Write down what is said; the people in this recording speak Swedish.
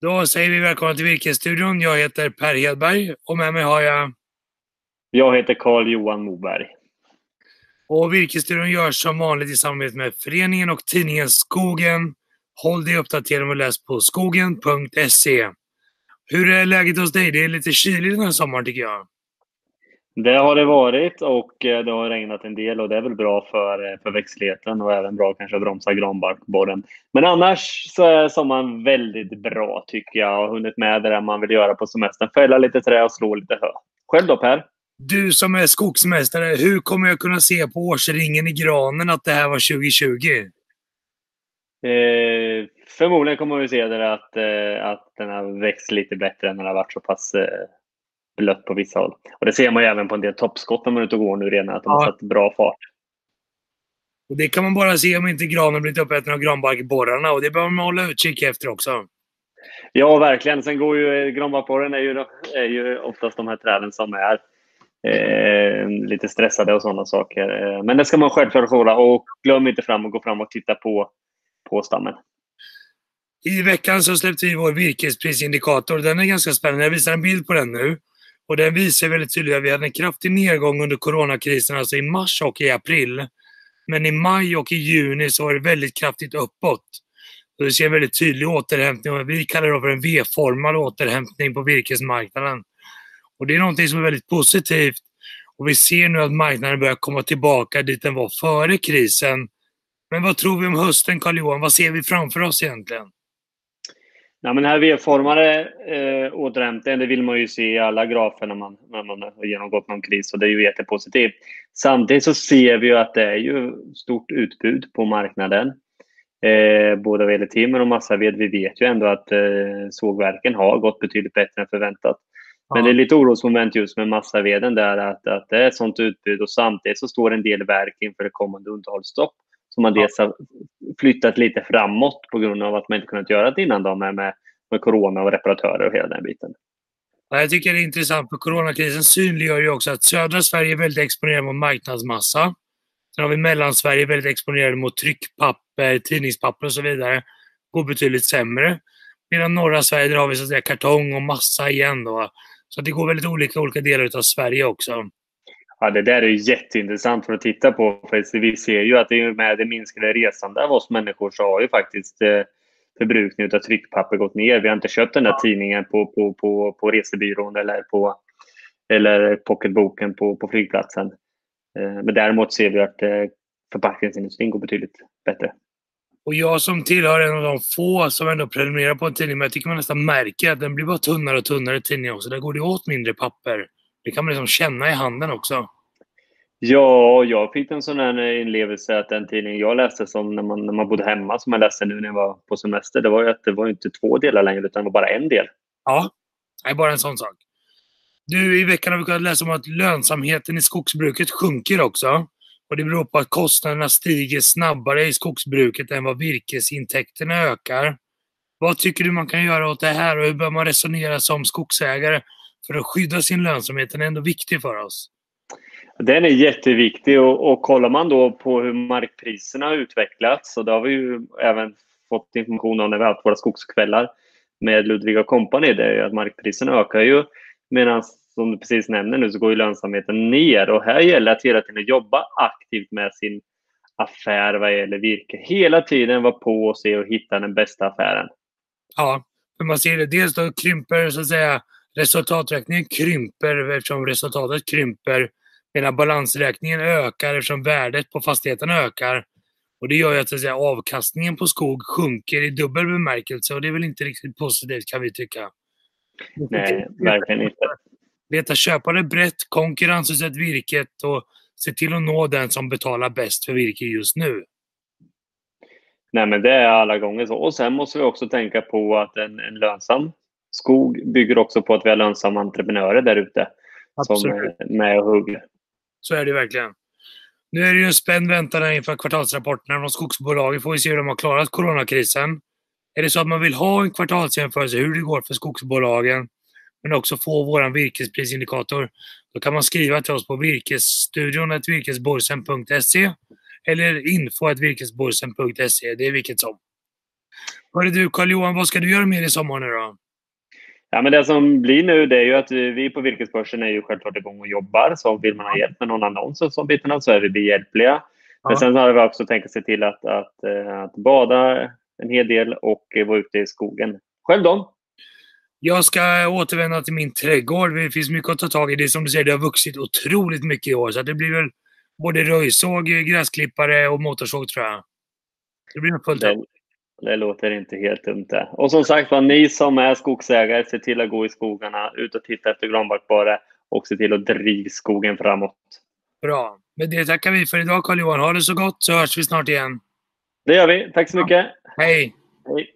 Då säger vi välkomna till Virkesstudion. Jag heter Per Hedberg och med mig har jag... Jag heter Carl-Johan Moberg. Och Virkesstudion görs som vanligt i samarbete med föreningen och tidningen Skogen. Håll dig uppdaterad och läs på skogen.se. Hur är läget hos dig? Det är lite kyligt den här sommaren tycker jag. Det har det varit och eh, det har regnat en del och det är väl bra för, eh, för växtligheten och även bra kanske att bromsa granbarkborren. Men annars så är sommaren väldigt bra tycker jag och hunnit med det där man vill göra på semestern. Fälla lite trä och slå lite hö. Själv då Per? Du som är skogsmästare, hur kommer jag kunna se på årsringen i granen att det här var 2020? Eh, förmodligen kommer vi se det att, eh, att den har växt lite bättre än den har varit så pass blött på vissa håll. Och det ser man ju även på en del toppskott när man är ute och går nu redan, att de ja. har satt bra fart. Och det kan man bara se om inte granen blivit uppäten av granbarkborrarna och det behöver man hålla utkik efter också. Ja, verkligen. Sen går ju granbarkborren är ju, är ju oftast de här träden som är eh, lite stressade och sådana saker. Eh, men det ska man självklart hålla och glöm inte fram och gå fram och titta på, på stammen. I veckan så släppte vi vår virkesprisindikator. Den är ganska spännande. Jag visar en bild på den nu. Och den visar väldigt tydligt att vi hade en kraftig nedgång under coronakrisen, alltså i mars och i april. Men i maj och i juni så var det väldigt kraftigt uppåt. Så vi ser en väldigt tydlig återhämtning och vi kallar det för en V-formad återhämtning på virkesmarknaden. Och det är någonting som är väldigt positivt. Och vi ser nu att marknaden börjar komma tillbaka dit den var före krisen. Men vad tror vi om hösten, Carl-Johan? Vad ser vi framför oss egentligen? Ja, men här V-formade eh, återhämtning, det vill man ju se i alla grafer när man, när man har genomgått någon kris och det är ju jättepositivt. Samtidigt så ser vi ju att det är ju stort utbud på marknaden. Eh, både vad gäller timmer och massaved. Vi vet ju ändå att eh, sågverken har gått betydligt bättre än förväntat. Men det är lite orosmoment just med massaveden där att, att det är ett sånt utbud och samtidigt så står en del verk inför det kommande underhållsstopp som man dels har flyttat lite framåt på grund av att man inte kunnat göra det innan då med, med, med corona och reparatörer och hela den biten. Ja, jag tycker det är intressant, för coronakrisen synliggör ju också att södra Sverige är väldigt exponerad mot marknadsmassa. Sen har vi Mellansverige väldigt exponerade mot tryckpapper, tidningspapper och så vidare. Går betydligt sämre. Medan norra Sverige, där har vi så att säga kartong och massa igen då. Så det går väldigt olika i olika delar av Sverige också. Ja, det där är jätteintressant för att titta på. För vi ser ju att det med det minskade resandet av oss människor så har ju faktiskt eh, förbrukningen av tryckpapper gått ner. Vi har inte köpt den där tidningen på, på, på, på resebyrån eller på eller pocketboken på, på flygplatsen. Eh, men däremot ser vi att eh, förpackningsindustrin går betydligt bättre. Och jag som tillhör en av de få som ändå prenumererar på en tidning, men jag tycker man nästan märker att den blir bara tunnare och tunnare tidning också. Där går det åt mindre papper. Det kan man liksom känna i handen också. Ja, jag fick en sån här inlevelse att den tidningen jag läste som när man, när man bodde hemma, som jag läste nu när jag var på semester, det var ju att det var inte två delar längre, utan det var bara en del. Ja, det är bara en sån sak. Du, i veckan har vi kunnat läsa om att lönsamheten i skogsbruket sjunker också. Och det beror på att kostnaderna stiger snabbare i skogsbruket än vad virkesintäkterna ökar. Vad tycker du man kan göra åt det här och hur bör man resonera som skogsägare för att skydda sin lönsamhet? Den är ändå viktig för oss. Den är jätteviktig och, och kollar man då på hur markpriserna har utvecklats, och det har vi ju även fått information om när vi har haft våra skogskvällar med Ludvig och Company, det är ju att markpriserna ökar ju medan som du precis nämner nu så går ju lönsamheten ner och här gäller det att hela tiden jobba aktivt med sin affär vad gäller virke. Hela tiden vara på och se och hitta den bästa affären. Ja, för man ser det. Dels då krymper så att säga resultaträkningen krymper eftersom resultatet krymper medan balansräkningen ökar eftersom värdet på fastigheten ökar. Och det gör ju att, att säga, avkastningen på skog sjunker i dubbel bemärkelse och det är väl inte riktigt positivt kan vi tycka. Nej, verkligen inte. Leta köpare brett, konkurrensutsätt virket och se till att nå den som betalar bäst för virke just nu. Nej, men det är alla gånger så. Och sen måste vi också tänka på att en, en lönsam skog bygger också på att vi har lönsamma entreprenörer där ute som är med och hugger. Så är det verkligen. Nu är det ju en spänd väntan inför kvartalsrapporterna från skogsbolagen. Får vi se hur de har klarat coronakrisen. Är det så att man vill ha en kvartalsjämförelse hur det går för skogsbolagen men också få vår virkesprisindikator, då kan man skriva till oss på virkesstudion virkesborsen.se eller info virkesborsen.se. Det är vilket som. Hörru du, Carl-Johan, vad ska du göra mer i sommar nu då? Ja, men det som blir nu det är ju att vi på Virkesbörsen är ju självklart igång och jobbar. Så vill man ha hjälp med någon annons och så bitarna så är vi behjälpliga. Men Ja. sen har vi också tänkt se till att, att, eh, att bada en hel del och eh, vara ute i skogen. Själv då? Jag ska återvända till min trädgård. Det finns mycket att ta tag i. Det är som du säger, det har vuxit otroligt mycket i år. Så det blir väl både röjsåg, gräsklippare och motorsåg tror jag. Det blir nog fullt upp. Det, låter inte helt dumt det. Och som sagt var, ni som är skogsägare, se till att gå i skogarna, ut och titta efter granbarkborre och se till att driva skogen framåt. Bra. Med det tackar vi för idag Carl-Johan. Ha det så gott så hörs vi snart igen. Det gör vi. Tack så mycket. Hej! Hej.